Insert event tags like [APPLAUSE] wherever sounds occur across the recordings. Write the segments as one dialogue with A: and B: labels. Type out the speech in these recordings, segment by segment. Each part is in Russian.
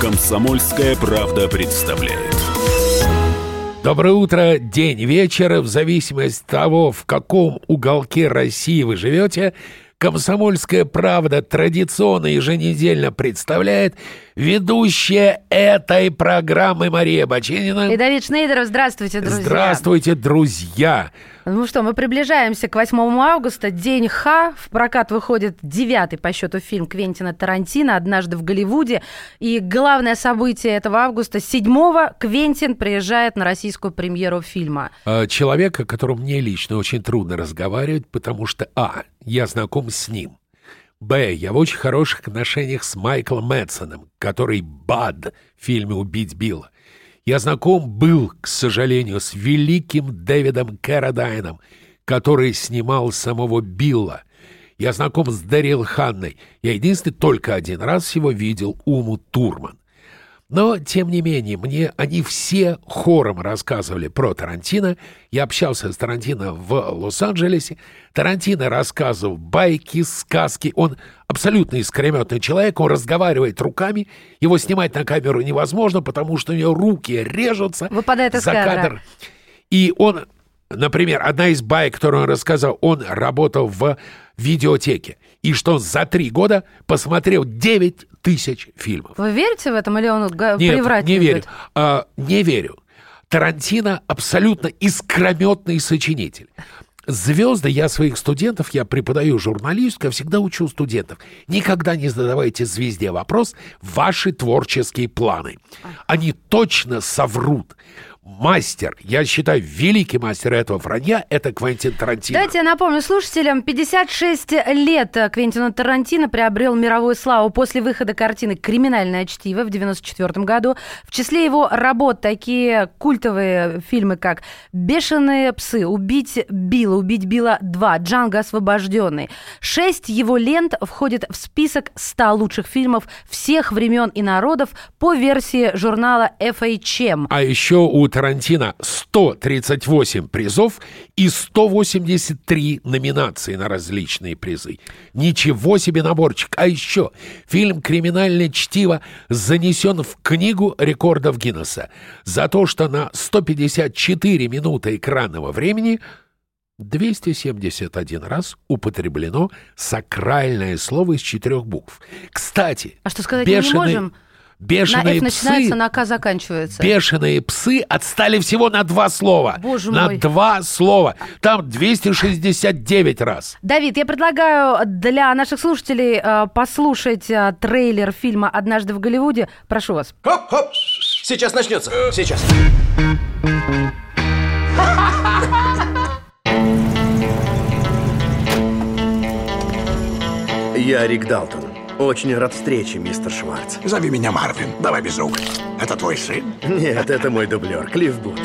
A: Комсомольская правда представляет.
B: Доброе утро, день, вечер. В зависимости от того, в каком уголке России вы живете, «Комсомольская правда» традиционно еженедельно представляет ведущая этой программы Мария Бачинина.
C: И Давид Шнейдеров. Здравствуйте, друзья.
B: Здравствуйте, друзья.
C: Ну что, мы приближаемся к 8 августа, день Х. В прокат выходит девятый по счету фильм Квентина Тарантино «Однажды в Голливуде». И главное событие этого августа, 7 Квентин приезжает на российскую премьеру фильма.
B: А, человека, которому мне лично очень трудно разговаривать, потому что, а, я знаком с ним. Б. Я в очень хороших отношениях с Майклом Мэтсоном, который Бад в фильме «Убить Билла». Я знаком был, к сожалению, с великим Дэвидом Кэродайном, который снимал самого Билла. Я знаком с Дарил Ханной. Я единственный только один раз его видел Уму Турман. Но, тем не менее, мне они все хором рассказывали про Тарантино. Я общался с Тарантино в Лос-Анджелесе. Тарантино рассказывал байки, сказки. Он абсолютно искрометный человек. Он разговаривает руками. Его снимать на камеру невозможно, потому что у него руки режутся.
C: Выпадает из
B: за
C: кадра.
B: кадр. И он, например, одна из байк, которую он рассказал, он работал в видеотеке. И что он за три года посмотрел 9 тысяч фильмов.
C: Вы верите в этом или он
B: Нет,
C: приврать
B: не верю. А, не верю. Тарантино абсолютно искрометный сочинитель. Звезды, я своих студентов, я преподаю журналистику, я всегда учу студентов. Никогда не задавайте звезде вопрос «Ваши творческие планы». Они точно соврут. Мастер, я считаю, великий мастер этого вранья – это Квентин Тарантино.
C: Давайте я напомню слушателям, 56 лет Квентина Тарантино приобрел мировую славу после выхода картины «Криминальное чтиво» в 94 году. В числе его работ такие культовые фильмы, как «Бешеные псы», «Убить Билла», «Убить Билла 2», «Джанго освобожденный». Шесть его лент входит в список 100 лучших фильмов всех времен и народов по версии журнала FHM.
B: А еще у Тарантино 138 призов и 183 номинации на различные призы. Ничего себе наборчик. А еще фильм «Криминальное чтиво» занесен в книгу рекордов Гиннесса за то, что на 154 минуты экранного времени 271 раз употреблено сакральное слово из четырех букв. Кстати,
C: А что сказать мы не можем?
B: Бешеные
C: на F
B: псы
C: начинается, на К заканчивается.
B: Бешеные псы отстали всего на два слова.
C: Боже
B: на
C: мой.
B: два слова. Там 269 раз.
C: Давид, я предлагаю для наших слушателей э, послушать э, трейлер фильма «Однажды в Голливуде». Прошу вас.
D: Хоп-хоп! Сейчас начнется. Сейчас. Я Рик Далтон. Очень рад встрече, мистер Шварц.
E: Зови меня Марвин. Давай без рук. Это твой сын?
D: Нет, это мой дублер, Клифф Бут.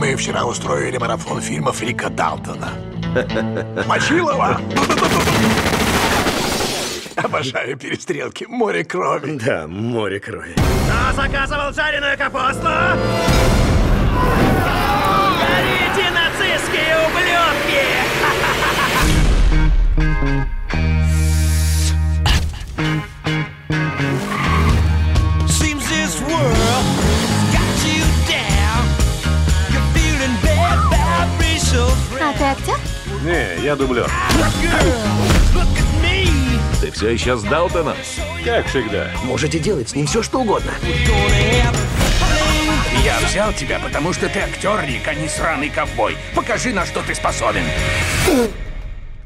E: Мы вчера устроили марафон фильмов Рика Далтона. Мочилова! Обожаю перестрелки. Море крови.
D: Да, море крови.
F: Кто заказывал жареную капусту?
G: Актер?
H: Не, я дублер. Ты все еще с Далтоном? Как всегда.
D: Можете делать с ним все, что угодно.
E: Я взял тебя, потому что ты актер, Рик, а не сраный ковбой. Покажи, на что ты способен.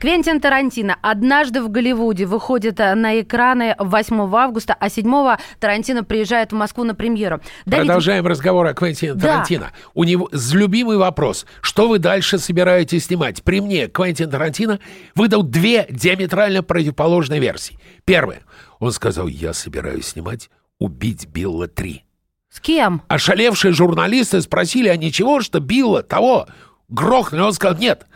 C: Квентин Тарантино «Однажды в Голливуде» выходит э, на экраны 8 августа, а 7 Тарантино приезжает в Москву на премьеру. Давид,
B: Продолжаем разговор о Квентине
C: Да.
B: Тарантино. У него любимый вопрос. Что вы дальше собираетесь снимать? При мне Квентин Тарантино выдал две диаметрально противоположные версии. Первая. Он сказал, я собираюсь снимать «Убить Билла 3».
C: С кем?
B: Ошалевшие журналисты спросили, а ничего, что Билла того грохнули? Он сказал, нет.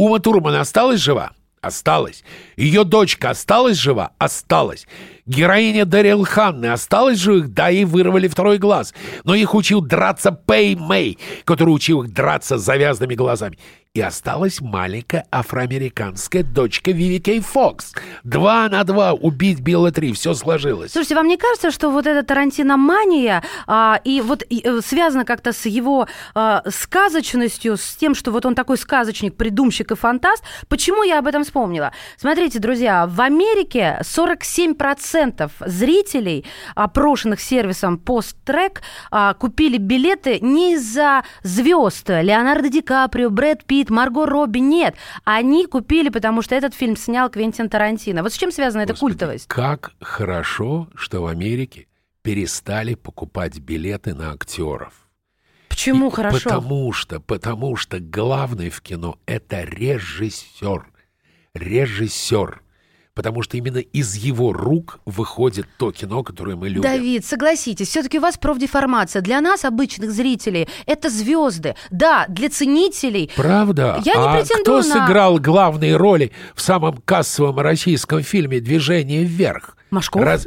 B: Ума Турман осталась жива? Осталась. Ее дочка осталась жива? Осталась. Героиня Дэрил Ханны осталась живых? Да, ей вырвали второй глаз. Но их учил драться Пэй Мэй, который учил их драться с завязанными глазами. И осталась маленькая афроамериканская дочка Виви Кей Фокс. Два на два убить Билла Три. Все сложилось.
C: Слушайте, вам не кажется, что вот эта Тарантиномания а, и вот и, э, связана как-то с его а, сказочностью, с тем, что вот он такой сказочник, придумщик и фантаст? Почему я об этом вспомнила? Смотрите, друзья, в Америке 47% зрителей, опрошенных сервисом Посттрек, а, купили билеты не из-за звезд Леонардо Ди Каприо, Брэд Питт, Марго Робби, нет. Они купили, потому что этот фильм снял Квентин Тарантино. Вот с чем связана эта
B: Господи,
C: культовость?
B: Как хорошо, что в Америке перестали покупать билеты на актеров.
C: Почему
B: И
C: хорошо?
B: Потому что, потому что главный в кино — это режиссер. Режиссер. Потому что именно из его рук выходит то кино, которое мы любим.
C: Давид, согласитесь, все-таки у вас профдеформация. Для нас, обычных зрителей, это звезды. Да, для ценителей.
B: Правда?
C: Я не
B: а
C: претендую
B: кто
C: на-
B: сыграл главные роли в самом кассовом российском фильме «Движение вверх»?
C: Машков?
B: Раз-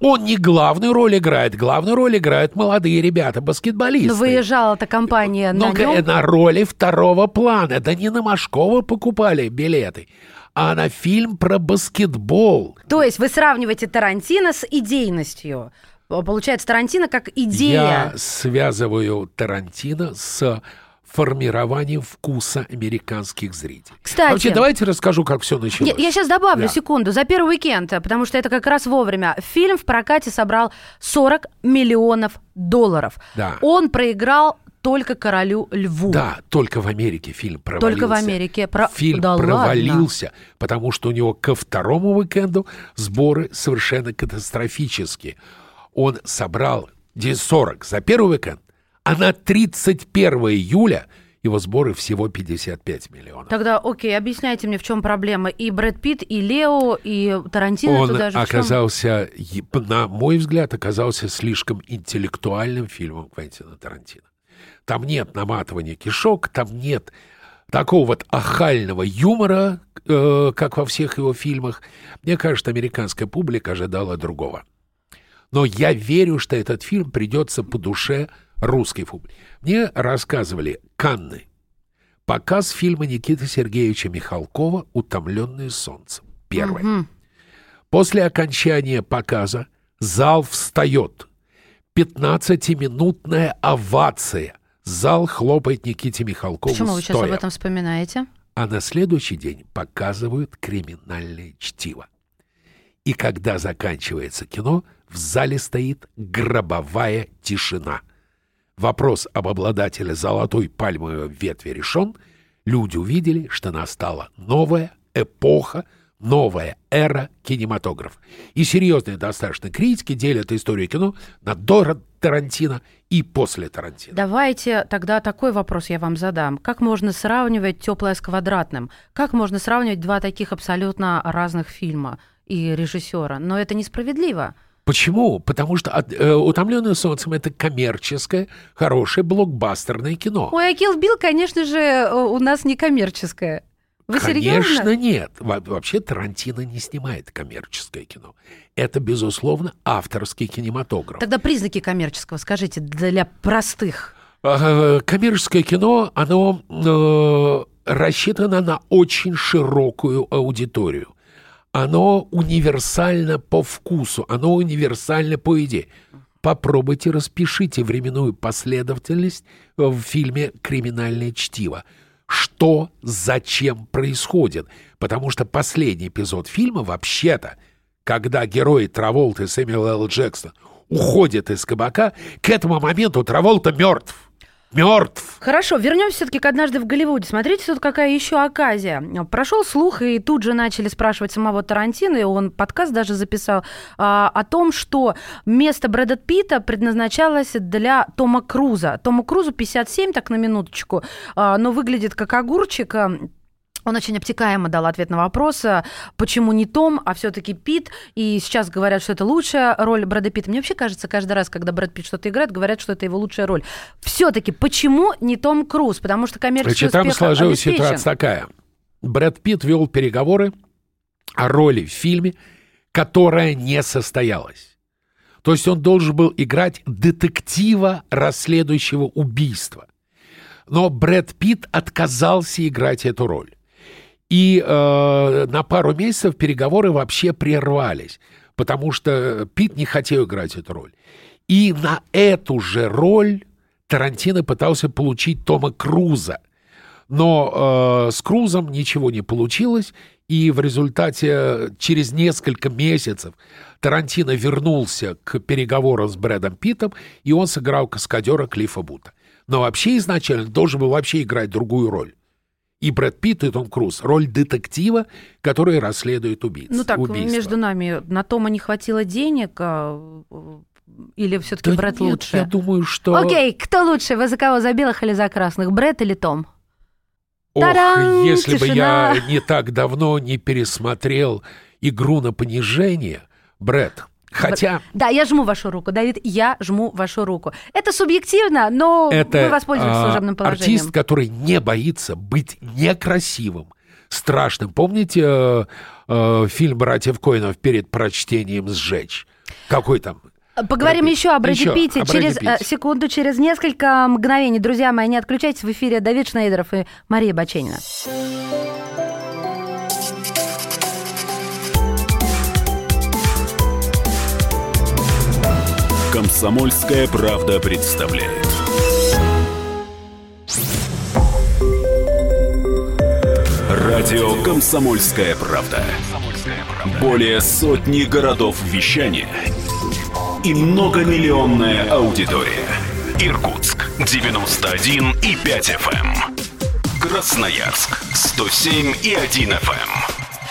B: Он не главную роль играет. Главную роль играют молодые ребята, баскетболисты.
C: Но выезжала эта компания на
B: Но к-
C: нем.
B: на роли второго плана. Да не на Машкова покупали билеты, а на фильм про баскетбол.
C: То есть вы сравниваете Тарантино с идейностью. Получается, Тарантино как идея.
B: Я связываю Тарантино с формированием вкуса американских зрителей.
C: Кстати-
B: Вообще, давайте расскажу, как все началось.
C: Я, сейчас добавлю
B: Да.
C: секунду. За первый уикенд, потому что это как раз вовремя. Фильм в прокате собрал 40 миллионов долларов.
B: Да.
C: Он проиграл только королю льву.
B: Да, только в Америке фильм провалился.
C: Только в Америке. Про-
B: Фильм
C: Да ладно?
B: провалился, потому что у него ко второму уикенду сборы совершенно катастрофические. Он собрал 40 за первый уикенд, а на 31 июля его сборы всего 55 миллионов.
C: Тогда, окей, объясняйте мне, в чем проблема. И Брэд Питт, и Лео, и Тарантино
B: Он
C: туда же.
B: оказался, на мой взгляд, оказался слишком интеллектуальным фильмом Квентина Тарантино. Там нет наматывания кишок, там нет такого вот ахального юмора, э, как во всех его фильмах. Мне кажется, американская публика ожидала другого. Но я верю, что этот фильм придется по душе русской публике. Мне рассказывали Канны. Показ фильма Никиты Сергеевича Михалкова «Утомленные солнцем». Первый. После окончания показа зал встает. 15-минутная овация. Зал хлопает Никите Михалкову
C: Почему вы сейчас
B: стоя.
C: об этом вспоминаете?
B: А на следующий день показывают криминальное чтиво. И когда заканчивается кино, в зале стоит гробовая тишина. Вопрос об обладателе золотой пальмовой ветви решен. Люди увидели, что настала новая эпоха, новая эра кинематографа. И серьезные достаточно критики делят историю кино на до Тарантино и после Тарантино.
C: Давайте тогда такой вопрос я вам задам. Как можно сравнивать теплое с квадратным? Как можно сравнивать два таких абсолютно разных фильма и режиссера? Но это несправедливо.
B: Почему? Потому что от- э, «Утомленные солнцем» — это коммерческое, хорошее блокбастерное кино.
C: Ой, а Kill Bill, конечно же, э, у нас не коммерческое. Вы
B: Конечно,
C: серьезно?
B: нет. Во- Вообще Тарантино не снимает коммерческое кино. Это, безусловно, авторский кинематограф.
C: Тогда признаки коммерческого, скажите, для простых.
B: Э, Коммерческое кино, оно э, рассчитано на очень широкую аудиторию. Оно универсально по вкусу, оно универсально по идее. Попробуйте распишите временную последовательность в фильме «Криминальное чтиво». Что, зачем происходит? Потому что последний эпизод фильма вообще-то, когда герои Траволта и Сэмюэл Л. Джексон уходят из кабака, к этому моменту Траволта мертв. Мертв.
C: Хорошо, вернемся все-таки к однажды в Голливуде. Смотрите, тут какая еще оказия. Прошел слух, и тут же начали спрашивать самого Тарантино, и он подкаст даже записал а, о том, что место Брэда Питта предназначалось для Тома Круза. Тому Крузу 57, так на минуточку, а, но выглядит как огурчик. Он очень обтекаемо дал ответ на вопрос, а, почему не Том, а все-таки Пит. И сейчас говорят, что это лучшая роль Брэда Питта. Мне вообще кажется, каждый раз, когда Брэд Питт что-то играет, говорят, что это его лучшая роль. Все-таки почему не Том Круз? Потому что коммерческий
B: Значит, там сложилась
C: обеспечен.
B: ситуация такая. Брэд Питт вел переговоры о роли в фильме, которая не состоялась. То есть он должен был играть детектива, расследующего убийство. Но Брэд Питт отказался играть эту роль. И э, на пару месяцев переговоры вообще прервались, потому что Питт не хотел играть эту роль. И на эту же роль Тарантино пытался получить Тома Круза. Но э, с Крузом ничего не получилось, и в результате через несколько месяцев Тарантино вернулся к переговорам с Брэдом Питтом, и он сыграл каскадера Клиффа Бута. Но вообще изначально должен был вообще играть другую роль. И Брэд Питт, и Том Круз. Роль детектива, который расследует убийц.
C: Ну так,
B: убийства.
C: между нами, на Тома не хватило денег, а, или все-таки
B: Да
C: Брэд
B: нет,
C: лучше?
B: я думаю, что...
C: Окей, кто лучше? Вы за кого, за белых или за красных? Брэд или Том?
B: Ох, если бы
C: Тишина.
B: я не так давно не пересмотрел «Игру на понижение», Брэд, хотя...
C: Да, я жму вашу руку, Давид, я жму вашу руку. Это субъективно, но
B: Это
C: вы воспользовались
B: а,
C: служебным положением.
B: артист, который не боится быть некрасивым, страшным. Помните э, э, фильм «Братьев Коинов» перед прочтением «Сжечь»? Какой там?
C: Поговорим
B: Брэд
C: еще о Брэде Питте
B: Брэде
C: через э, секунду, через несколько мгновений. Друзья мои, не отключайтесь в эфире Давид Шнейдеров и Мария Баченина.
A: Комсомольская правда представляет. Радио Комсомольская правда. Более сотни городов вещания и многомиллионная аудитория. Иркутск 91 и 5 FM. Красноярск 107 и 1 FM.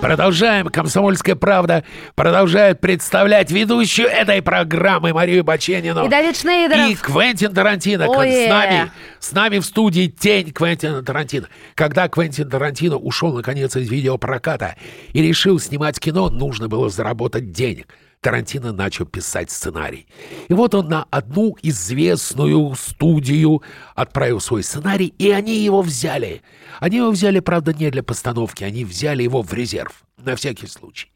B: Продолжаем. «Комсомольская правда» продолжает представлять ведущую этой программы Марию Баченину.
C: И Давид Шнейдеров.
B: И Квентин Тарантино.
C: Ой,
B: Как
C: е.
B: с нами, с нами в студии тень Квентина Тарантино. Когда Квентин Тарантино ушел, наконец, из видеопроката и решил снимать кино, нужно было заработать денег. Тарантино начал писать сценарий. И вот он на одну известную студию отправил свой сценарий, и они его взяли. Они его взяли, правда, не для постановки, они взяли его в резерв, на всякий случай.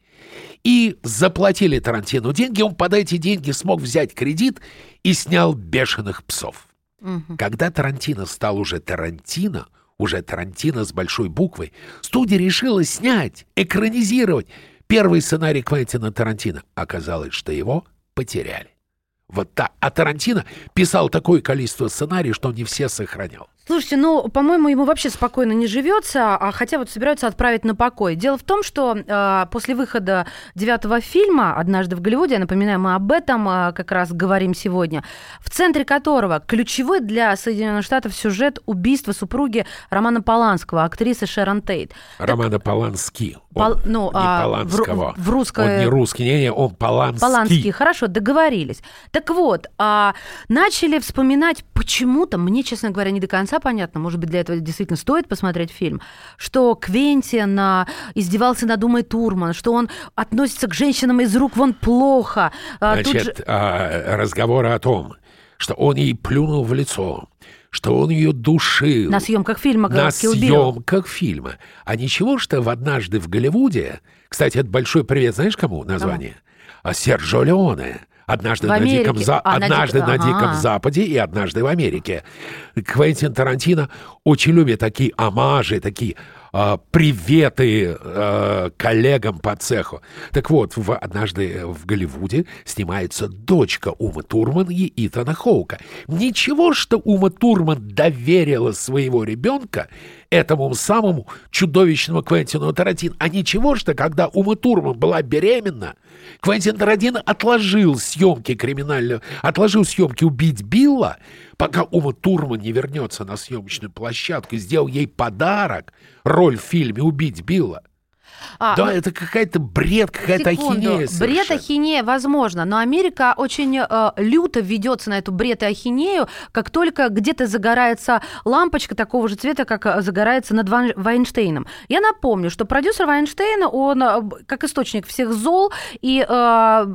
B: И заплатили Тарантино деньги, он под эти деньги смог взять кредит и снял «Бешеных псов». Когда Тарантино стал уже Тарантино, уже Тарантино с большой буквы, студия решила снять, экранизировать первый сценарий Квентина Тарантино. Оказалось, что его потеряли. Вот так. А Тарантино писал такое количество сценариев, что он не все сохранял.
C: Слушайте, ну, по-моему, ему вообще спокойно не живется, а хотя вот собираются отправить на покой. Дело в том, что э, после выхода девятого фильма «Однажды в Голливуде», я напоминаю, мы об этом э, как раз говорим сегодня, в центре которого ключевой для Соединенных Штатов сюжет убийства супруги Романа Поланского, актрисы Шерон Тейт.
B: Романа Полански.
C: Пол-
B: Он
C: ну,
B: не
C: а, в
B: Поланского.
C: в русской-
B: Он не русский, не, не, он Поланский.
C: Поланский, хорошо, договорились. Так вот, а, начали вспоминать почему-то, мне, честно говоря, не до конца понятно, может быть, для этого действительно стоит посмотреть фильм, что Квентин а, издевался над Умой Турман, что он относится к женщинам из рук вон плохо. А,
B: Значит,
C: же-
B: а, разговоры о том, что он ей плюнул в лицо, что он ее душил.
C: на съемках фильма
B: на съемках фильма. А ничего, что в «Однажды в Голливуде», кстати, это большой привет, знаешь кому название? А Серджо Леоне. Однажды,
C: В
B: на диком. За-
C: А, на
B: однажды
C: дик-
B: на
C: ага.
B: Диком Западе и однажды в Америке. Квентин Тарантино очень любит такие омажи, такие а, приветы а, коллегам по цеху. Так вот, в, однажды в Голливуде снимается дочка Умы Турман и Итана Хоука. Ничего, что Ума Турман доверила своего ребенка этому самому чудовищному Квентину Тарантино. А ничего, что когда Ума Турман была беременна, Квентин Тарантино отложил съемки криминального, отложил съемки «Убить Билла», пока Ума Турман не вернется на съемочную площадку и сделал ей подарок, роль в фильме «Убить Билла».
C: А,
B: Да,
C: ну,
B: это какая-то бред, какая-то ахинея
C: Бред, ахинея, возможно, но Америка очень э, люто ведется на эту бред и ахинею, как только где-то загорается лампочка такого же цвета, как э, загорается над Вайн- Вайнштейном. Я напомню, что продюсер Вайнштейна, он э, как источник всех зол и э,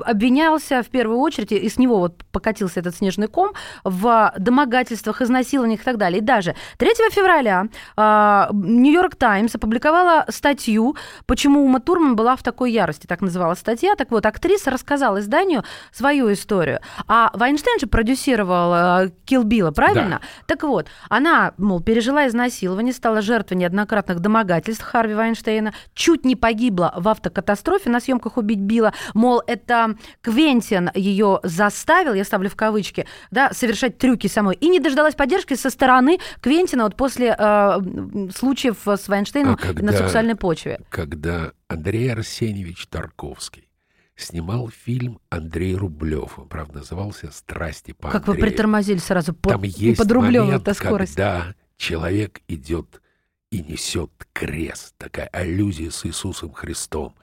C: обвинялся в первую очередь, и с него вот покатился этот снежный ком в домогательствах, изнасилованиях и так далее. И даже 3 февраля э, Нью-Йорк Таймс опубликовала статью, почему Ума Турман была в такой ярости, так называлась статья. Так вот, актриса рассказала изданию свою историю. А Вайнштейн же продюсировал Килл Билла, правильно? Так вот, она, мол, пережила изнасилование, стала жертвой неоднократных домогательств Харви Вайнштейна, чуть не погибла в автокатастрофе на съемках «Убить Билла». Мол, это Квентин ее заставил, я ставлю в кавычки, да, совершать трюки самой, и не дождалась поддержки со стороны Квентина вот после э, случаев с Вайнштейном
B: А когда-
C: на сексуальной почве.
B: Когда Андрей Арсеньевич Тарковский снимал фильм Андрей Рублев, он, правда, назывался «Страсти по
C: Как вы
B: Андрею».
C: притормозили сразу под,
B: Там есть
C: под эта скорость.
B: когда человек идет и несет крест, такая аллюзия с Иисусом Христом.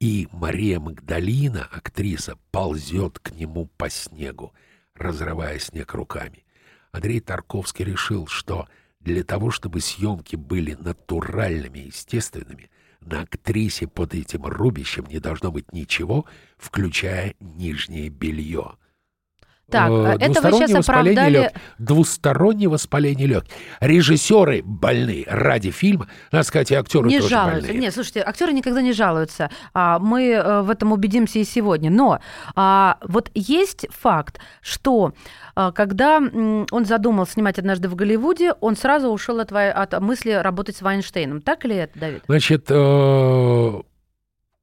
B: И Мария Магдалина, актриса, ползет к нему по снегу, разрывая снег руками. Андрей Тарковский решил, что для того, чтобы съемки были натуральными и естественными, на актрисе под этим рубищем не должно быть ничего, включая нижнее белье.
C: Так,
B: Э,
C: это вы сейчас оправдали...
B: лёг- Двустороннее воспаление легких. Режиссеры больны ради фильма. Надо сказать, и актеры
C: не
B: тоже
C: жалуются.
B: больные.
C: Нет, слушайте, актеры никогда не жалуются. А, Мы э, в этом убедимся и сегодня. Но а, вот есть факт, что когда он задумал снимать однажды в Голливуде, он сразу ушел от, от мысли работать с Вайнштейном. Так ли это, Давид?
B: Значит, э,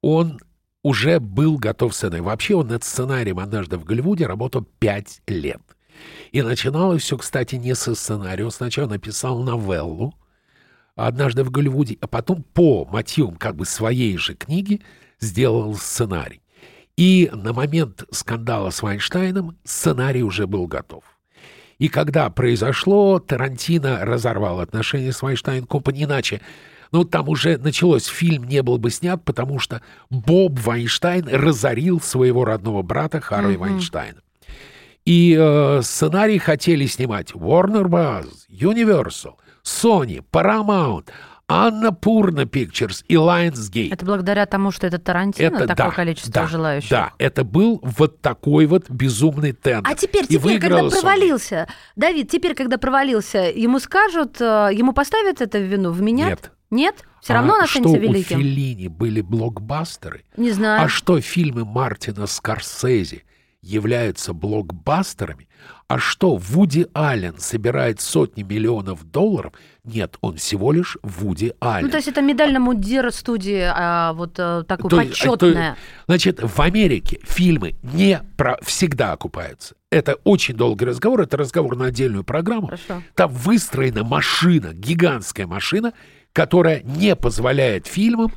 B: он уже был готов к сценарию. Вообще он над сценарием однажды в Голливуде работал пять лет. И начиналось все, кстати, не со сценария. Он сначала написал новеллу однажды в Голливуде, а потом по мотивам как бы своей же книги сделал сценарий. И на момент скандала с Вайнштейном сценарий уже был готов. И когда произошло, Тарантино разорвал отношения с Вайнштейн Компани, иначе ну, там уже началось, фильм не был бы снят, потому что Боб Вайнштейн разорил своего родного брата Харви Вайнштейна. И э, сценарий хотели снимать Warner Bros., Universal, Sony, Paramount, Анна Пурна Pictures и Lionsgate.
C: Это благодаря тому, что это Тарантино, такое
B: да,
C: количество
B: да,
C: желающих.
B: Да, это был вот такой вот безумный тендер.
C: А теперь,
B: И
C: теперь, когда
B: Sony.
C: провалился, Давид, теперь, когда провалился, ему скажут, э, ему поставят это в вину, вменят?
B: Нет.
C: Нет? Все равно
B: а
C: он останется
B: что
C: великим?
B: у Феллини были блокбастеры,
C: Не знаю.
B: а что фильмы Мартина Скорсезе являются блокбастерами, а что Вуди Аллен собирает сотни миллионов долларов, нет, он всего лишь Вуди Аллен.
C: Ну, то есть это медаль на мундир студии, а, вот э, такое
B: То есть, а, то-. Значит, в Америке фильмы не про, всегда окупаются. Это очень долгий разговор, это разговор на отдельную программу.
C: Хорошо.
B: Там выстроена машина, гигантская машина, которая не позволяет фильмам...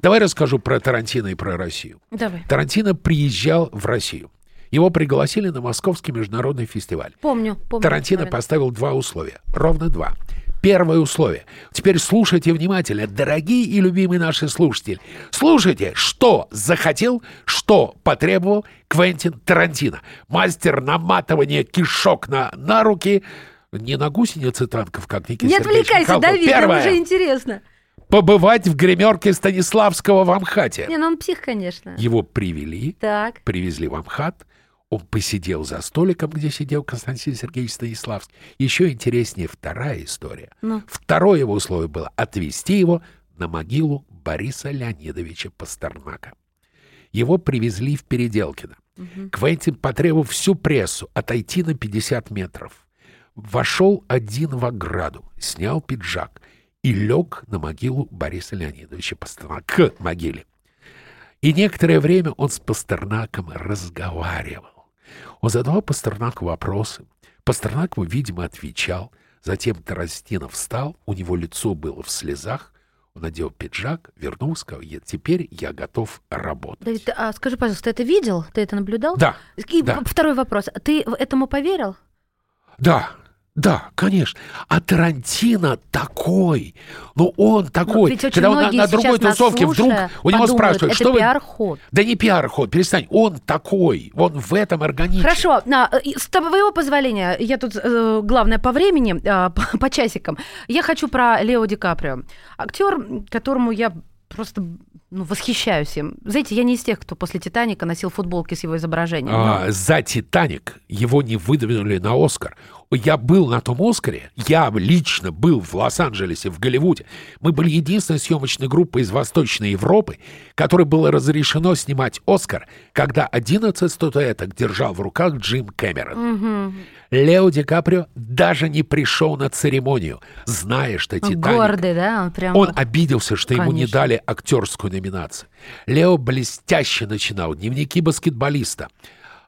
B: Давай расскажу про Тарантино и про Россию.
C: Давай.
B: Тарантино приезжал в Россию. Его пригласили на Московский международный фестиваль.
C: Помню, помню.
B: Тарантино
C: Говорят.
B: поставил два условия. Ровно два. Первое условие. Теперь слушайте внимательно, дорогие и любимые наши слушатели. Слушайте, что захотел, что потребовал Квентин Тарантино. Мастер наматывания кишок на, на руки. Не на гусеницы танков, как Никита
C: Не отвлекайся,
B: Михалков.
C: Давид, нам
B: Первое.
C: уже интересно.
B: Побывать в гримерке Станиславского в Амхате.
C: Не, ну он псих, конечно.
B: Его привели,
C: Так.
B: привезли в Амхат, он посидел за столиком, где сидел Константин Сергеевич Станиславский. Еще интереснее вторая история.
C: Ну.
B: Второе его условие было отвезти его на могилу Бориса Леонидовича Пастернака. Его привезли в Переделкино. Квентин потребовал всю прессу отойти на 50 метров. Вошел один в ограду, снял пиджак и лег на могилу Бориса Леонидовича Пастернака, к могиле. И некоторое время он с Пастернаком разговаривал. Он задавал Пастернаку вопросы. Пастернак ему, видимо, отвечал. Затем Тарантино встал, у него лицо было в слезах. Он надел пиджак, вернулся, сказал, «Я- теперь я готов работать.
C: Давид, а скажи, пожалуйста, ты это видел? Ты это наблюдал?
B: Да,
C: И
B: да.
C: второй вопрос. Ты этому поверил?
B: Да, Да, конечно. А Тарантино такой. Ну, он такой.
C: очень
B: Когда он на, на другой тусовке вдруг у него спрашивают, что вы...
C: пиар-ход.
B: Да не пиар-ход, перестань. Он такой. Он в этом органичен.
C: Хорошо, на, с твоего позволения, я тут э, главное по времени, э, [LAUGHS] по, по часикам. Я хочу про Лео Ди Каприо. Актер, которому я просто ну, восхищаюсь им. Знаете, я не из тех, кто после «Титаника» носил футболки с его изображением. но-
B: А, за «Титаник» его не выдвинули на «Оскар». Я был на том «Оскаре», я лично был в Лос-Анджелесе, в Голливуде. Мы были единственной съемочной группой из Восточной Европы, которой было разрешено снимать «Оскар», когда 11 статуэток держал в руках Джим Кэмерон. Лео Ди Каприо даже не пришел на церемонию, зная, что «Титаник»
C: гордый, да? Он прям...
B: Он обиделся, что ему не
C: Конечно.
B: дали актерскую номинацию. Лео блестяще начинал. Дневники баскетболиста.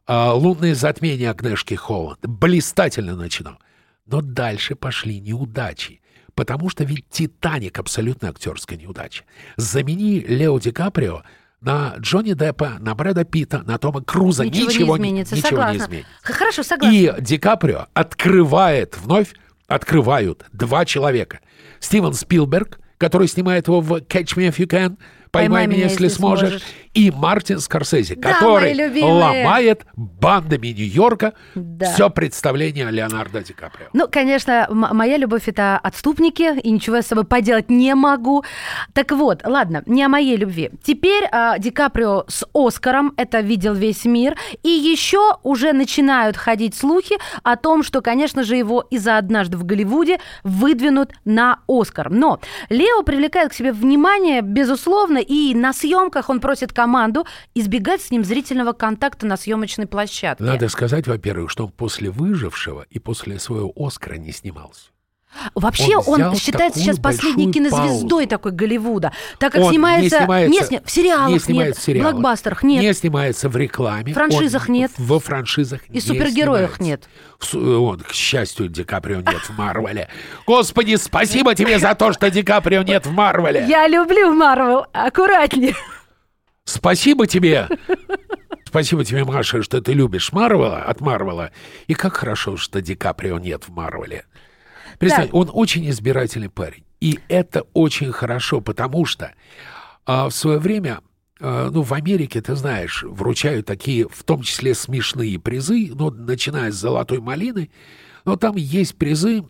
B: А, Лунные затмения Агнешки Холланд. Блистательно начинал. Но дальше пошли неудачи. Потому что ведь «Титаник» — абсолютно актерская неудача. Замени Лео Ди Каприо на Джонни Деппа, на Брэда Питта, на Тома Круза.
C: Ничего, не изменится,
B: ничего
C: согласна.
B: не изменится.
C: Хорошо, согласна.
B: И Ди Каприо открывает вновь, открывают два человека. Стивен Спилберг, который снимает его в «Catch Me If You Can», «Поймай, меня, если сможешь», и Мартин Скорсезе,
C: Да,
B: который ломает бандами Нью-Йорка
C: Да.
B: все представление Леонардо Ди Каприо.
C: Ну, конечно, моя любовь это отступники, и ничего я с собой поделать не могу. Так вот, ладно, не о моей любви. Теперь а, Ди Каприо с Оскаром, это видел весь мир, и еще уже начинают ходить слухи о том, что, конечно же, его из-за однажды в Голливуде выдвинут на Оскар. Но Лео привлекает к себе внимание, безусловно, и на съемках он просит команду избегать с ним зрительного контакта на съемочной площадке.
B: Надо сказать, во-первых, что после «Выжившего» и после своего «Оскара» не снимался.
C: Вообще
B: Он
C: он, считается сейчас последней кинозвездой
B: паузу.
C: такой Голливуда, так как
B: Он
C: снимается,
B: не снимается,
C: не сни- в сериалах
B: не
C: нет,
B: в сериалах,
C: блокбастерах нет,
B: не снимается в рекламе,
C: Франшизах
B: он
C: нет.
B: во франшизах
C: И
B: не
C: супергероях
B: снимается.
C: нет.
B: В су- Он, к счастью, Ди Каприо нет в Марвеле. Господи, спасибо тебе за то, что Ди Каприо нет в Марвеле.
C: Я люблю Марвел, аккуратнее.
B: Спасибо тебе. Спасибо тебе, Маша, что ты любишь Марвела от Марвела. И как хорошо, что Ди Каприо нет в Марвеле. Представь,
C: Так.
B: он очень избирательный парень. И это очень хорошо, потому что а, в свое время, а, ну, в Америке, ты знаешь, вручают такие, в том числе смешные призы, ну, начиная с «Золотой малины», но там есть призы,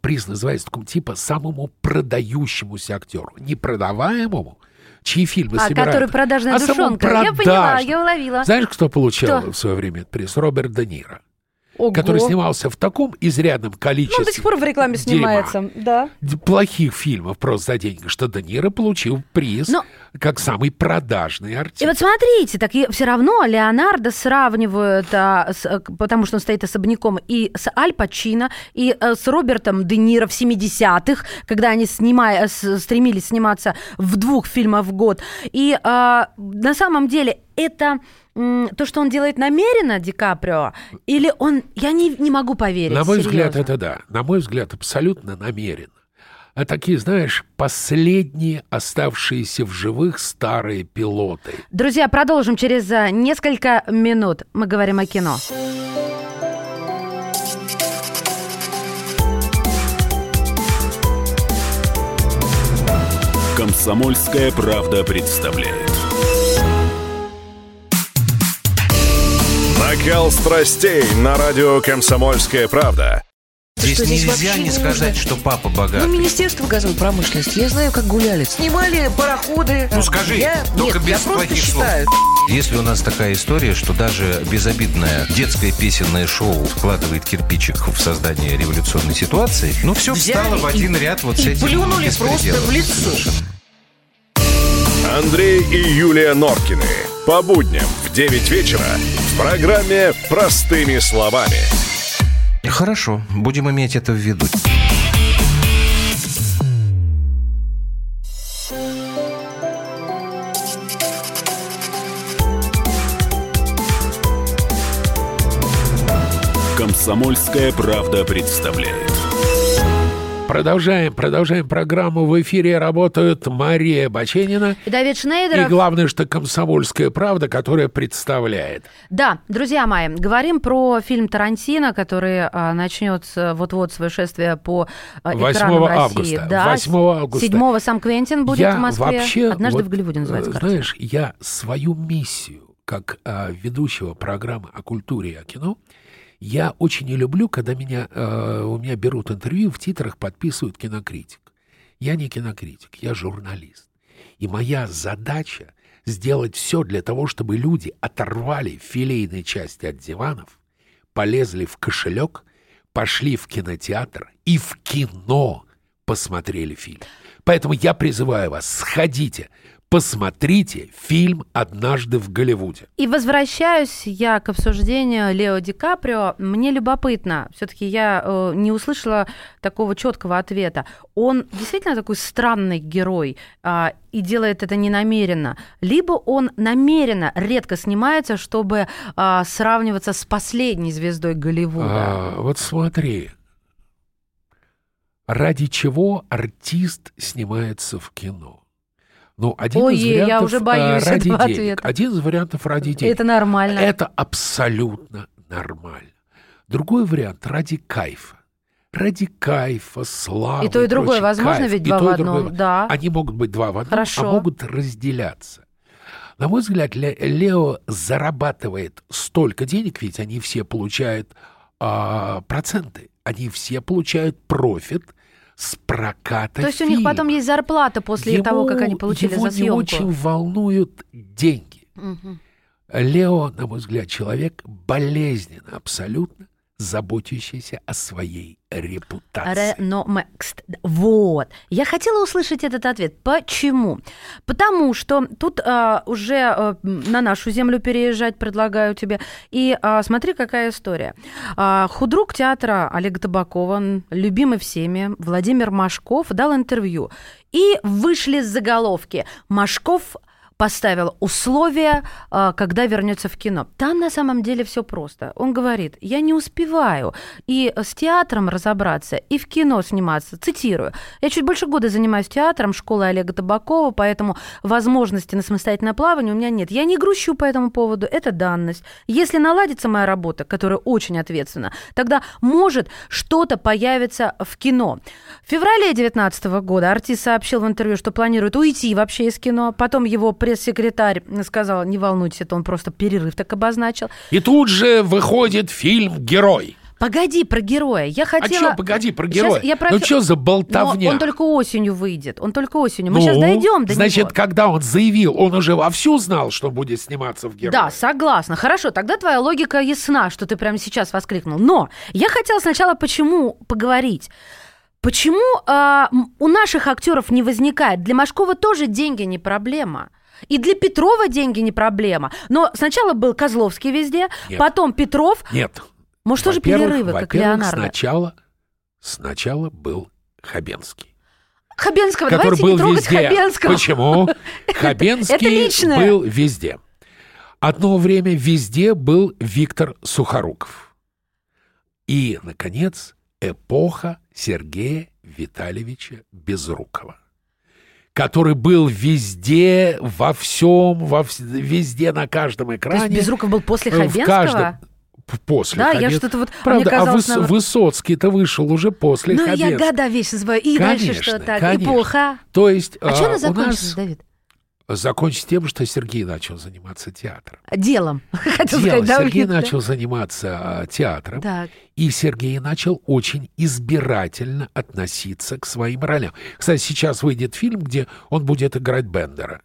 B: приз называется таком типа самому продающемуся актеру, не продаваемому, чьи фильмы
C: А,
B: собирают,
C: который продажная
B: а
C: душонка. Я поняла, я уловила.
B: Знаешь, кто получал
C: Кто?
B: в свое время этот приз? Роберт Де Ниро,
C: Ого.
B: который снимался в таком изрядном
C: Ну,
B: количестве
C: он до сих пор в рекламе
B: дерьма,
C: снимается, да.
B: плохих фильмов просто за деньги, что Де Ниро получил приз
C: Но-
B: как самый продажный артист.
C: И вот смотрите, так все равно Леонардо сравнивают, а, с, к- потому что он стоит особняком, и с Аль Пачино, и а, с Робертом Де Ниро в 70-х, когда они снимая, с- стремились сниматься в двух фильмах в год. И а, на самом деле это то, что он делает намеренно, Ди Каприо, или он... Я не, не могу поверить,
B: На мой взгляд,
C: серьезно.
B: это да. На мой взгляд, абсолютно намеренно. А такие, знаешь, последние оставшиеся в живых старые пилоты.
C: Друзья, продолжим через а, несколько минут. Мы говорим о кино.
A: Комсомольская правда представляет.
G: Накал страстей на радио «Комсомольская правда».
I: Здесь
J: что здесь
I: нельзя не
J: не
I: сказать,
J: нужно?
I: что папа
J: Ну,
I: богатый.
J: Министерство газовой промышленности, я знаю, как гуляли. Снимали пароходы.
I: Ну, скажи,
J: я...
I: только
J: Нет,
I: без
J: я просто
I: плохих слов.
J: считаю.
I: Если у нас такая история, что даже безобидное детское песенное шоу вкладывает кирпичик в создание революционной ситуации, ну все
J: Взяли
I: встало в
J: и-
I: один ряд вот с
J: и
I: этим
J: плюнули просто в лицо.
I: Совершенно.
G: Андрей и Юлия Норкины. По будням в 9 вечера в программе «Простыми словами».
I: Хорошо, будем иметь это в виду.
A: Комсомольская правда представляет.
B: Продолжаем, продолжаем программу. В эфире работают Мария Баченина
C: И Давид
B: и
C: Шнейдеров.
B: главное, что «Комсомольская правда», которая представляет.
C: Да, друзья мои, говорим про фильм Тарантино, который а, начнет вот-вот свое шествие по а,
B: 8
C: экранам России.
B: августа.
C: Да,
B: 8 августа.
C: 7 сам Квентин будет
B: я
C: в Москве.
B: вообще...
C: Однажды
B: вот,
C: в Голливуде называется
B: э,
C: картина.
B: Знаешь, я свою миссию как а, ведущего программы о культуре и о кино, я очень не люблю, когда меня, э, у меня берут интервью, в титрах подписывают кинокритик. Я не кинокритик, я журналист. И моя задача сделать все для того, чтобы люди оторвали филейные части от диванов, полезли в кошелек, пошли в кинотеатр и в кино посмотрели фильм. Поэтому я призываю вас, сходите, посмотрите фильм «Однажды в Голливуде».
C: И возвращаюсь я к обсуждению Лео Ди Каприо. Мне любопытно, все-таки я э, не услышала такого четкого ответа. Он действительно такой странный герой а, и делает это не намеренно, либо он намеренно редко снимается, чтобы а, сравниваться с последней звездой Голливуда.
B: А, вот смотри, ради чего артист снимается в кино? Ну, один
C: Ой,
B: из
C: я
B: вариантов
C: уже
B: а,
C: боюсь
B: ради
C: этого
B: денег.
C: ответа.
B: Один из вариантов ради денег.
C: Это нормально.
B: Это абсолютно нормально. Другой вариант ради кайфа. Ради кайфа, славы.
C: И то, и другое
B: прочее.
C: возможно,
B: Кайф.
C: ведь два в одном,
B: другое.
C: да.
B: Они могут быть два в одном,
C: Хорошо.
B: а могут разделяться. На мой взгляд, Ле- Лео зарабатывает столько денег, ведь они все получают а, проценты. Они все получают профит с проката
C: То есть у них
B: фильма.
C: потом есть зарплата после
B: Его-
C: того, как они получили
B: его
C: за съемку.
B: не очень волнуют деньги.
C: Мгм.
B: Лео, на мой взгляд, человек болезненно абсолютно заботящийся о своей репутации.
C: Реномекст. Вот. Я хотела услышать этот ответ. Почему? Потому что тут а, уже а, на нашу землю переезжать предлагаю тебе. И а, смотри, какая история. А, худрук театра Олега Табакова, любимый всеми, Владимир Машков, дал интервью. И вышли заголовки. Машков поставил условия, а, когда вернется в кино. Там на самом деле все просто. Он говорит, я не успеваю и с театром разобраться, и в кино сниматься. Цитирую. Я чуть больше года занимаюсь театром, школой Олега Табакова, поэтому возможности на самостоятельное плавание у меня нет. Я не грущу по этому поводу, это данность. Если наладится моя работа, которая очень ответственна, тогда может что-то появится в кино. В феврале 2019 года артист сообщил в интервью, что планирует уйти вообще из кино. Потом его пресс-секретарь сказал, не волнуйтесь, это он просто перерыв так обозначил.
B: И тут же выходит фильм «Герой».
C: Погоди, про героя. Я хотела...
B: А что, погоди, про героя?
C: я про
B: Ну что за
C: Но
B: болтовня?
C: он только осенью выйдет. Он только осенью. Мы
B: Ну,
C: сейчас дойдем до
B: Значит,
C: него.
B: когда он заявил, он уже вовсю знал, что будет сниматься в «Герое».
C: Да, согласна. Хорошо, тогда твоя логика ясна, что ты прямо сейчас воскликнул. Но я хотела сначала почему поговорить. Почему а, м, у наших актеров не возникает? Для Машкова тоже деньги не проблема. И для Петрова деньги не проблема. Но сначала был Козловский везде,
B: Нет.
C: потом Петров.
B: Нет.
C: Может, тоже перерывы, как Леонардо?
B: сначала, сначала был Хабенский.
C: Хабенского,
B: который
C: давайте
B: был
C: не трогать
B: везде.
C: Хабенского.
B: Почему? [LAUGHS] Хабенский
C: Это личное.
B: был везде. Одно время везде был Виктор Сухоруков. И, наконец, эпоха Сергея Витальевича Безрукова, который был везде, во всем, во везде, на каждом
C: То
B: экране.
C: есть Безруков был после
B: э, в
C: Хабенского?
B: каждом- После
C: Да, я
B: Хабен-
C: что-то вот-
B: Правда,
C: казалось,
B: а Выс-
C: наоборот-
B: Высоцкий-то вышел уже после
C: Ну, я
B: Хабенского.
C: года вещи забываю. И дальше
B: Конечно,
C: что так?
B: конечно.
C: Эпоха.
B: То есть
C: А,
B: а,
C: что она закончилась,
B: нас
C: Давид?
B: Закончится тем, что Сергей начал заниматься театром.
C: Делом. [LAUGHS] Хотел
B: Дело.
C: сказать,
B: Сергей
C: да.
B: начал заниматься а, театром,
C: Так.
B: и Сергей начал очень избирательно относиться к своим ролям. Кстати, сейчас выйдет фильм, где он будет играть Бендера.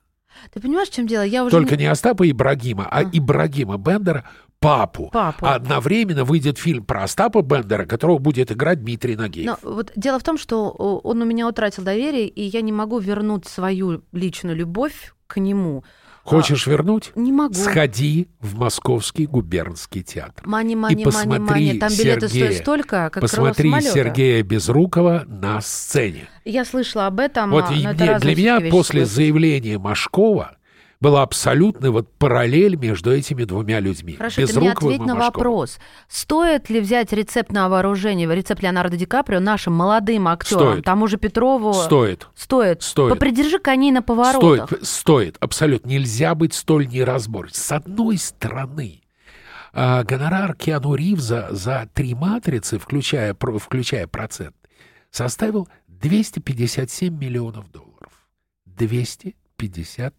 C: Ты понимаешь, в чем дело? Я уже
B: Только
C: не-
B: не Остапа Ибрагима, а Ибрагима Бендера, папу.
C: Папу.
B: А одновременно выйдет фильм про Остапа Бендера, которого будет играть Дмитрий Нагиев.
C: Но вот дело в том, что о, он у меня утратил доверие, и я не могу вернуть свою личную любовь к нему.
B: Хочешь вернуть?
C: Не могу.
B: Сходи в Московский губернский театр.
C: Мани,
B: и
C: мани, мани,
B: посмотри
C: мани. Там билеты
B: Сергея,
C: стоят столько, как
B: посмотри. Сергея Безрукова на сцене.
C: Я слышала об этом.
B: Вот
C: а,
B: и
C: но это
B: мне-
C: разные
B: для меня
C: всё-таки вещи.
B: после заявления Машкова была абсолютная вот параллель между этими двумя людьми.
C: Хорошо, ты мне ответь на вопрос. Стоит ли взять рецепт на вооружение, рецепт Леонардо Ди Каприо нашим молодым актерам,
B: Стоит.
C: тому же Петрову?
B: Стоит.
C: Стоит.
B: Стоит.
C: Попридержи коней на поворотах.
B: Стоит, стоит, абсолютно. Нельзя быть столь неразборчивым. С одной стороны, а, гонорар Киану Ривза за три матрицы, включая, включая процент, составил 257 миллионов долларов. 257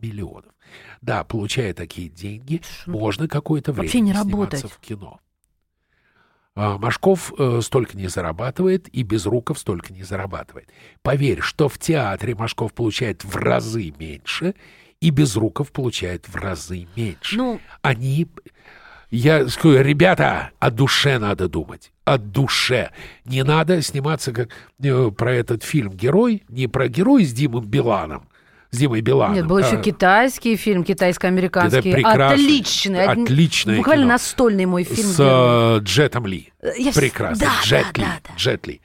B: миллионов. Да, получая такие деньги, можно какое-то время
C: Вообще не
B: сниматься
C: работать.
B: в кино. А, Машков э, столько не зарабатывает, и Безруков столько не зарабатывает. Поверь, что в театре Машков получает в разы меньше, и Безруков получает в разы меньше.
C: Ну,
B: Они... Я скажу, ребята, о душе надо думать. О душе. Не надо сниматься как э, про этот фильм «Герой», не про «Герой» с Димой Биланом. С Димой Биланом.
C: нет, был еще
B: а,
C: китайский фильм, китайско-американский. Отличный.
B: Отличное
C: Буквально
B: кино.
C: настольный мой фильм.
B: С э, Джетом Ли.
C: Э, я
B: Прекрасно.
C: да,
B: Джет
C: да,
B: Ли.
C: да, да.
B: Джет Ли.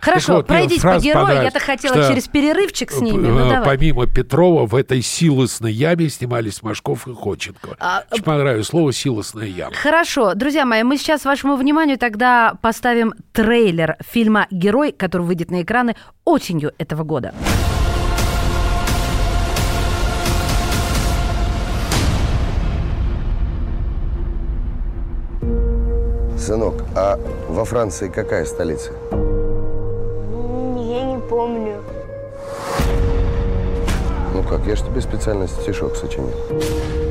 C: Хорошо,
B: Так вот, мне
C: пройдись по герою. Я-то хотела
B: что,
C: через перерывчик с ними.
B: э,
C: Ну, давай.
B: Помимо Петрова в этой силосной яме снимались Машков и Ходченко.
C: А,
B: Очень понравилось слово «силосная яма».
C: Хорошо, друзья мои, мы сейчас вашему вниманию тогда поставим трейлер фильма «Герой», который выйдет на экраны осенью этого года.
K: Сынок, а во Франции какая столица?
L: Я не помню.
K: Ну как, я ж тебе специально стишок сочинил.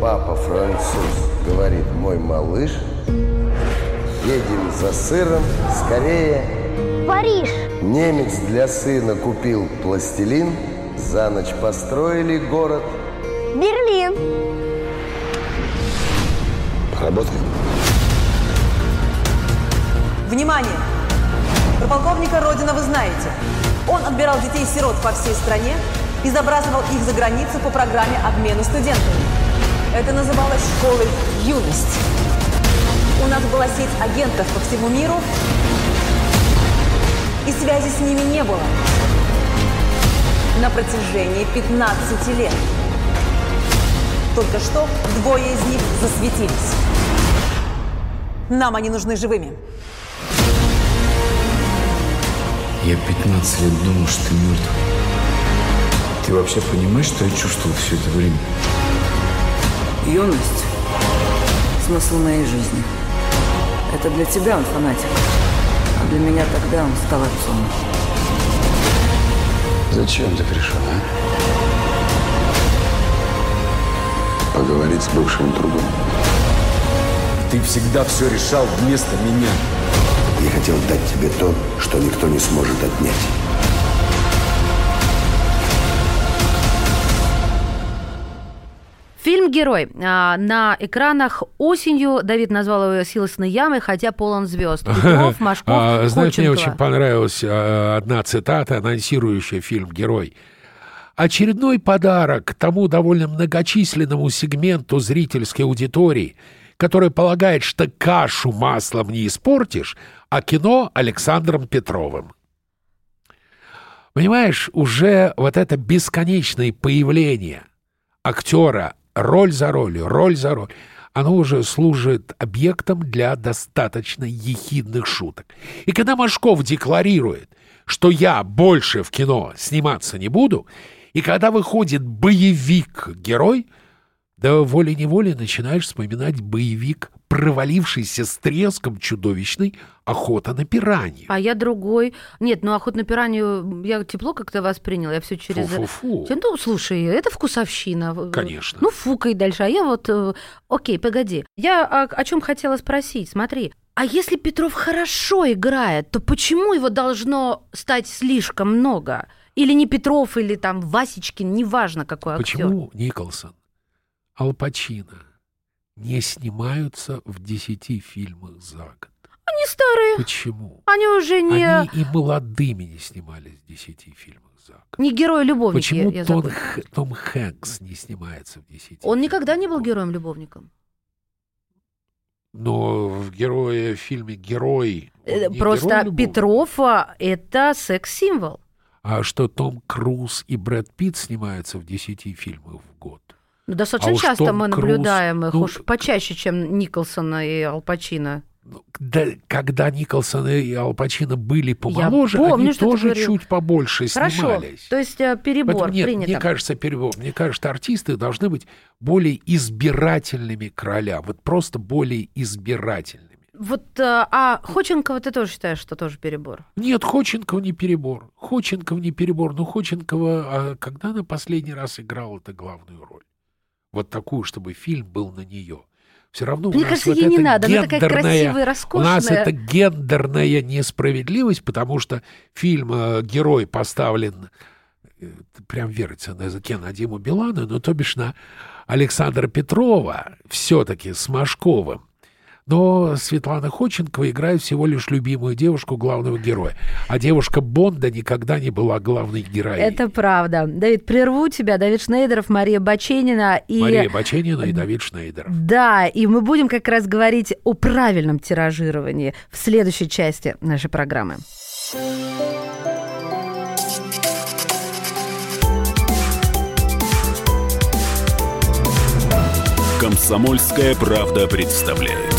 K: Папа француз говорит, мой малыш, едем за сыром, скорее.
L: Париж.
K: Немец для сына купил пластилин, за ночь построили город.
L: Берлин.
K: Работаем.
M: Внимание! Про полковника Родина вы знаете. Он отбирал детей-сирот по всей стране и забрасывал их за границу по программе обмена студентами. Это называлось школой юность. У нас была сеть агентов по всему миру, и связи с ними не было на протяжении 15 лет. Только что двое из них засветились. Нам они нужны живыми.
N: Я 15 лет думал, что ты мертв. Ты вообще понимаешь, что я чувствовал все это время?
J: Юность – смысл моей жизни. Это для тебя он фанатик, а для меня тогда он стал отцом.
N: Зачем ты пришел, а? Поговорить с бывшим другом. Ты всегда все решал вместо меня.
K: Я хотел дать тебе то, что никто не сможет отнять.
C: Фильм «Герой» а, на экранах осенью. Давид назвал его «Силосной ямой», хотя полон звезд. [LAUGHS] Петров, Машков,
B: А, Знаете, мне очень понравилась а, одна цитата, анонсирующая фильм «Герой». Очередной подарок тому довольно многочисленному сегменту зрительской аудитории, который полагает, что кашу маслом не испортишь, а кино Александром Петровым. Понимаешь, уже вот это бесконечное появление актера роль за ролью, роль за роль, оно уже служит объектом для достаточно ехидных шуток. И когда Машков декларирует, что я больше в кино сниматься не буду, и когда выходит боевик-герой, да волей-неволей начинаешь вспоминать боевик, провалившийся с треском чудовищной «Охота на пиранью».
C: А я другой. Нет, ну охот на пиранью я тепло как-то восприняла. Я все через...
B: Фу-фу-фу.
C: Ну, слушай, это вкусовщина.
B: Конечно.
C: Ну, фукай дальше. А я вот... э, Окей, погоди. Я о, о чем хотела спросить. Смотри. А если Петров хорошо играет, то почему его должно стать слишком много? Или не Петров, или там Васечкин, неважно какой актер.
B: Почему Николсон, Ал Пачино не снимаются в десяти фильмах за год?
C: Они старые.
B: Почему?
C: Они уже не...
B: Они и молодыми не снимались в десяти фильмах за год.
C: Не герои-любовники,
B: Почему
C: я
B: Том. Х- Том Хэнкс не снимается в десяти?
C: Он никогда не был героем-любовником.
B: Но в герое в фильме «Герой»
C: Э, Просто
B: герой-любовник.
C: Петров это секс-символ.
B: А что Том Круз и Брэд Питт снимаются в десяти фильмах в год?
C: Ну, достаточно
B: А
C: часто
B: Том
C: мы
B: Круз,
C: наблюдаем их,
B: ну,
C: уж почаще, чем Николсона и Ал Пачино.
B: Да, когда Николсон и Ал Пачино были помоложе,
C: помню,
B: они тоже чуть побольше
C: Хорошо,
B: снимались.
C: то есть э, перебор
B: Поэтому нет,
C: принято.
B: мне кажется, перебор. Мне кажется, артисты должны быть более избирательными к ролям. Вот просто более избирательными.
C: Вот, э, а Ходченкова ты тоже считаешь, что тоже перебор?
B: Нет, Ходченков не перебор. Ходченков не перебор. Но Ходченкова, а когда она последний раз играла это главную роль? Вот такую, чтобы фильм был на нее. Все равно
C: Мне
B: у нас
C: кажется,
B: вот
C: ей не надо. Она такая красивая,
B: У
C: роскошная.
B: нас это гендерная несправедливость, потому что фильм э, «Герой» поставлен, э, прям верится на языке на Диму Билана, но то бишь на Александра Петрова, все-таки с Машковым. Но Светлана Ходченкова играет всего лишь любимую девушку главного героя. А девушка Бонда никогда не была главной героиней.
C: Это правда. Давид, прерву тебя. Давид Шнейдеров, Мария Баченина и...
B: Мария Баченина и Давид Шнейдер.
C: Да, и мы будем как раз говорить о правильном тиражировании в следующей части нашей программы.
A: Комсомольская правда представляет.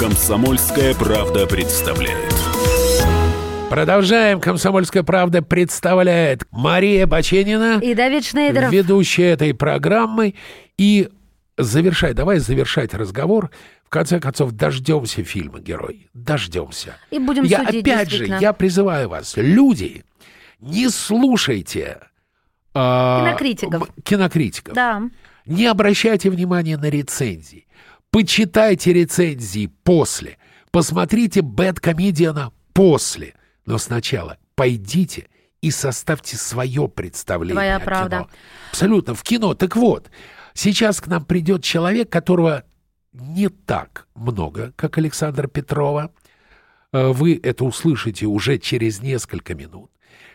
A: Комсомольская правда представляет.
B: Продолжаем. «Комсомольская правда» представляет Мария Баченина,
C: И Давид Шнейдеров.
B: ведущая этой программы. И завершай, давай завершать разговор. В конце концов, дождемся фильма «Герой». Дождемся.
C: И будем
B: я,
C: судить,
B: опять же, я призываю вас, люди, не слушайте а,
C: Кинокритиков.
B: кинокритиков.
C: Да.
B: Не обращайте внимания на рецензии. Почитайте рецензии после. Посмотрите «Бэткомедиана» после. Но сначала пойдите и составьте свое представление
C: Твоя
B: о
C: правда.
B: кино. Абсолютно, в кино. Так вот, сейчас к нам придет человек, которого не так много, как Александра Петрова. Э, Вы это услышите уже через несколько минут.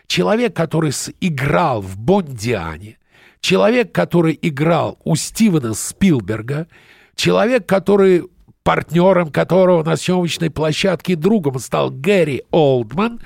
B: Человек, который играл в Бондиане, человек, который играл у Стивена Спилберга, человек, который партнером которого на съемочной площадке другом стал Гэри Олдман,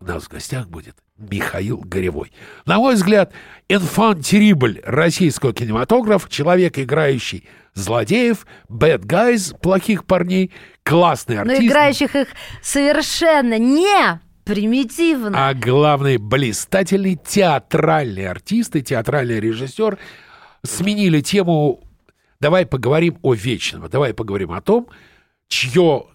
B: у нас в гостях будет Михаил Горевой. На мой взгляд, инфан террибль российского кинематографа, человек, играющий злодеев, bad guys, плохих парней, классный
C: Но
B: артист.
C: играющих их совершенно не примитивно.
B: А главный блистательный театральный артист и театральный режиссер сменили тему «Давай поговорим о вечном», давай поговорим о том, чье,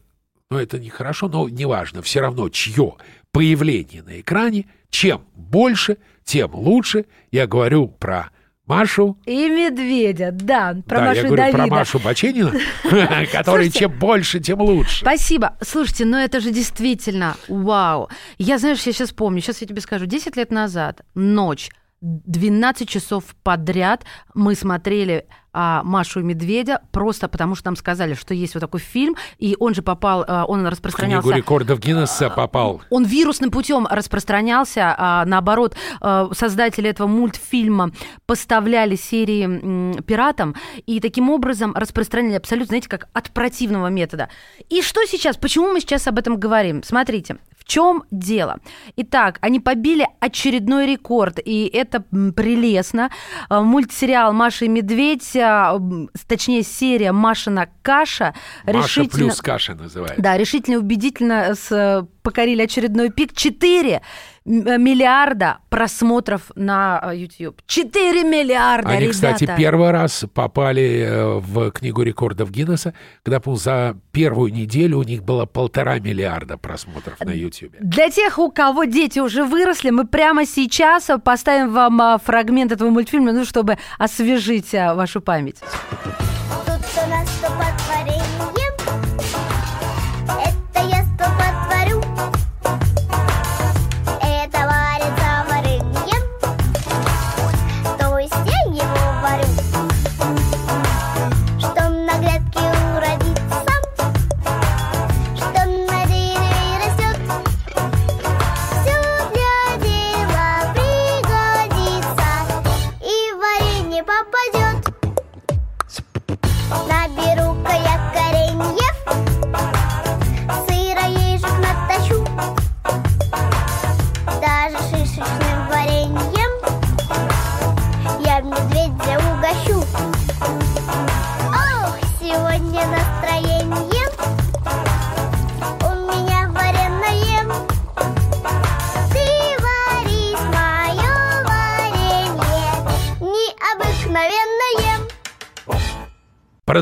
B: ну это нехорошо, но неважно, все равно чье появление на экране, чем больше, тем лучше. Я говорю про Машу,
C: И медведя, да, про
B: да,
C: Машу
B: я говорю про
C: Давида.
B: Машу Баченина, [LAUGHS] который чем больше, тем лучше.
C: Спасибо. Слушайте, ну это же действительно вау. Я, знаешь, я сейчас помню, сейчас я тебе скажу, 10 лет назад, ночь, 12 часов подряд мы смотрели а, Машу и Медведя просто потому, что нам сказали, что есть вот такой фильм, и он же попал, а, он
B: В
C: распространялся...
B: книгу рекордов Гиннесса попал.
C: Он вирусным путем распространялся, а наоборот, а, создатели этого мультфильма поставляли серии м, пиратам и таким образом распространяли абсолютно, знаете, как от противного метода. И что сейчас? Почему мы сейчас об этом говорим? Смотрите, в чем дело? Итак, они побили очередной рекорд, и это прелестно. А, Мультсериал «Маша и медведь», а, точнее, серия «Машина каша»
B: Маша
C: решительно...
B: плюс каша называется.
C: Да, решительно убедительно с, э, покорили очередной пик. 4 миллиарда просмотров на э, YouTube. 4 миллиарда,
B: Они,
C: ребята.
B: кстати, первый раз попали э, в книгу рекордов Гиннесса, когда, за первую неделю у них было полтора миллиарда просмотров на YouTube.
C: Для тех, у кого дети уже выросли, мы прямо сейчас поставим вам а, фрагмент этого мультфильма, ну, чтобы освежить а, вашу память.
L: Тут у нас стопотворение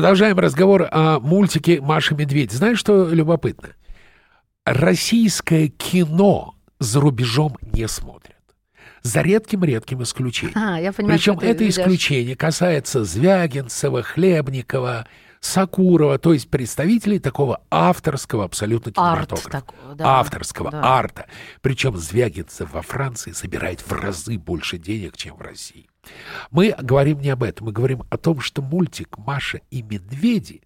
B: Продолжаем разговор о мультике «Маша Медведь». Знаешь, что любопытно? Российское кино за рубежом не смотрят. За редким-редким исключением.
C: А, я понимаю,
B: Причем это
C: ведешь.
B: исключение касается Звягинцева, Хлебникова, Сакурова, то есть представителей такого авторского абсолютно
C: Арт
B: кинематографа.
C: такого, да.
B: авторского
C: Да.
B: арта. Причем Звягинцев во Франции собирает в разы больше денег, чем в России. Мы говорим не об этом, мы говорим о том, что мультик «Маша и медведи»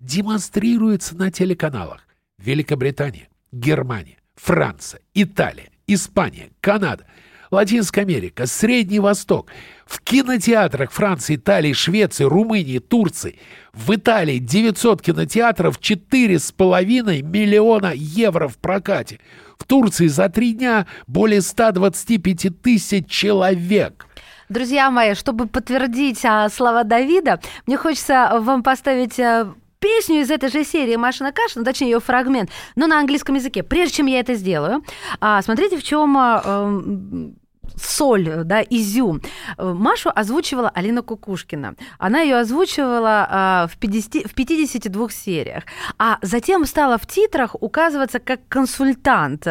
B: демонстрируется на телеканалах Великобритания, Германия, Франция, Италия, Испания, Канада, Латинская Америка, Средний Восток, в кинотеатрах Франции, Италии, Швеции, Румынии, Турции. В Италии 900 кинотеатров, 4,5 миллиона евро в прокате. В Турции за три дня более 125 тысяч человек.
C: Друзья мои, чтобы подтвердить а, слова Давида, мне хочется вам поставить а, песню из этой же серии Машина Каша, ну, точнее ее фрагмент, но на английском языке. Прежде чем я это сделаю, а, смотрите, в чем а, эм, соль, да, изюм. Э, Машу озвучивала Алина Кукушкина. Она ее озвучивала а, в, 50, в 52 сериях. А затем стала в титрах указываться как консультант.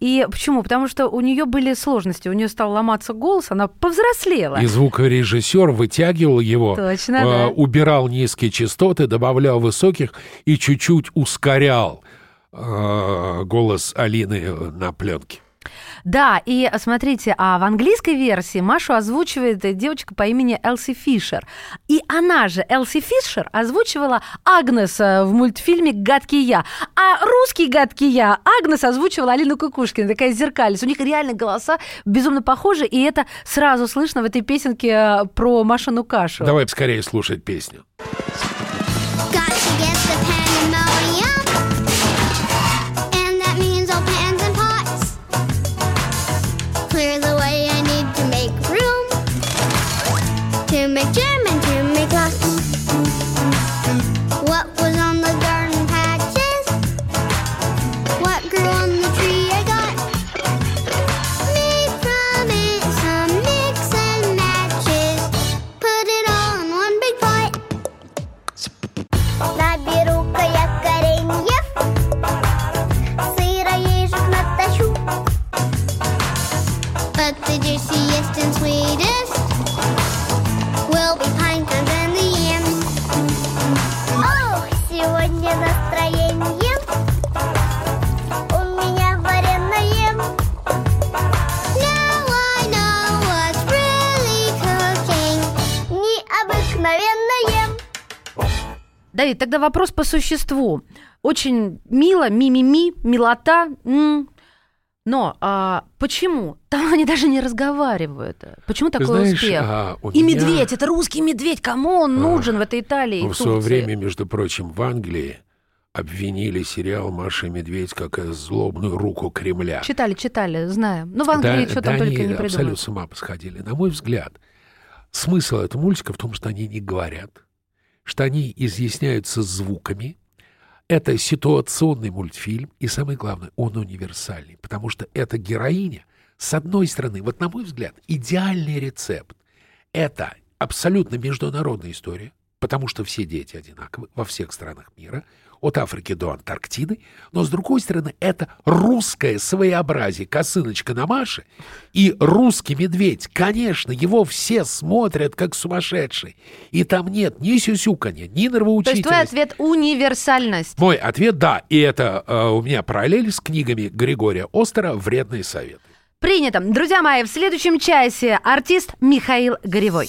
C: И почему? Потому что у нее были сложности. У нее стал ломаться голос, она повзрослела.
B: И звукорежиссер вытягивал его,
C: Точно,
B: э,
C: да.
B: убирал низкие частоты, добавлял высоких и чуть-чуть ускорял э, голос Алины э, на пленке.
C: Да, и смотрите, а в английской версии Машу озвучивает э, девочка по имени Элси Фишер. И она же, Элси Фишер, озвучивала Агнес э, в мультфильме «Гадкий я». А русский «Гадкий я» Агнес озвучивала Алина Кукушкина, такая зеркальность. У них реально голоса безумно похожи, и это сразу слышно в этой песенке э, про Машину кашу.
B: Давай скорее слушать песню.
C: Тогда вопрос по существу. Очень мило, ми-ми-ми, милота. м. Но а, почему? Там они даже не разговаривают. Почему такой
B: знаешь,
C: успех?
B: а, у
C: И
B: меня-
C: медведь, это русский медведь. Кому он нужен в этой Италии? и
B: В свое время, между прочим, в Англии обвинили сериал «Маша и медведь» как злобную руку Кремля.
C: Читали, читали, знаем. Ну, в Англии
B: Да-
C: что
B: да
C: там только не
B: абсолютно
C: придумают.
B: с ума посходили. На мой взгляд, смысл этого мультика в том, что они не говорят, что они изъясняются звуками. Это ситуационный мультфильм, и самое главное, он универсальный, потому что эта героиня, с одной стороны, вот на мой взгляд, идеальный рецепт. Это абсолютно международная история, потому что все дети одинаковы во всех странах мира, от Африки до Антарктиды, но с другой стороны, это русское своеобразие, косыночка на Маше и русский медведь. Конечно, его все смотрят как сумасшедший, и там нет ни сюсюканья, ни
C: То есть твой ответ – универсальность.
B: Мой ответ – да, и это э, у меня параллель с книгами Григория Остера «Вредный совет».
C: Принято. Друзья мои, в следующем часе артист Михаил Горевой.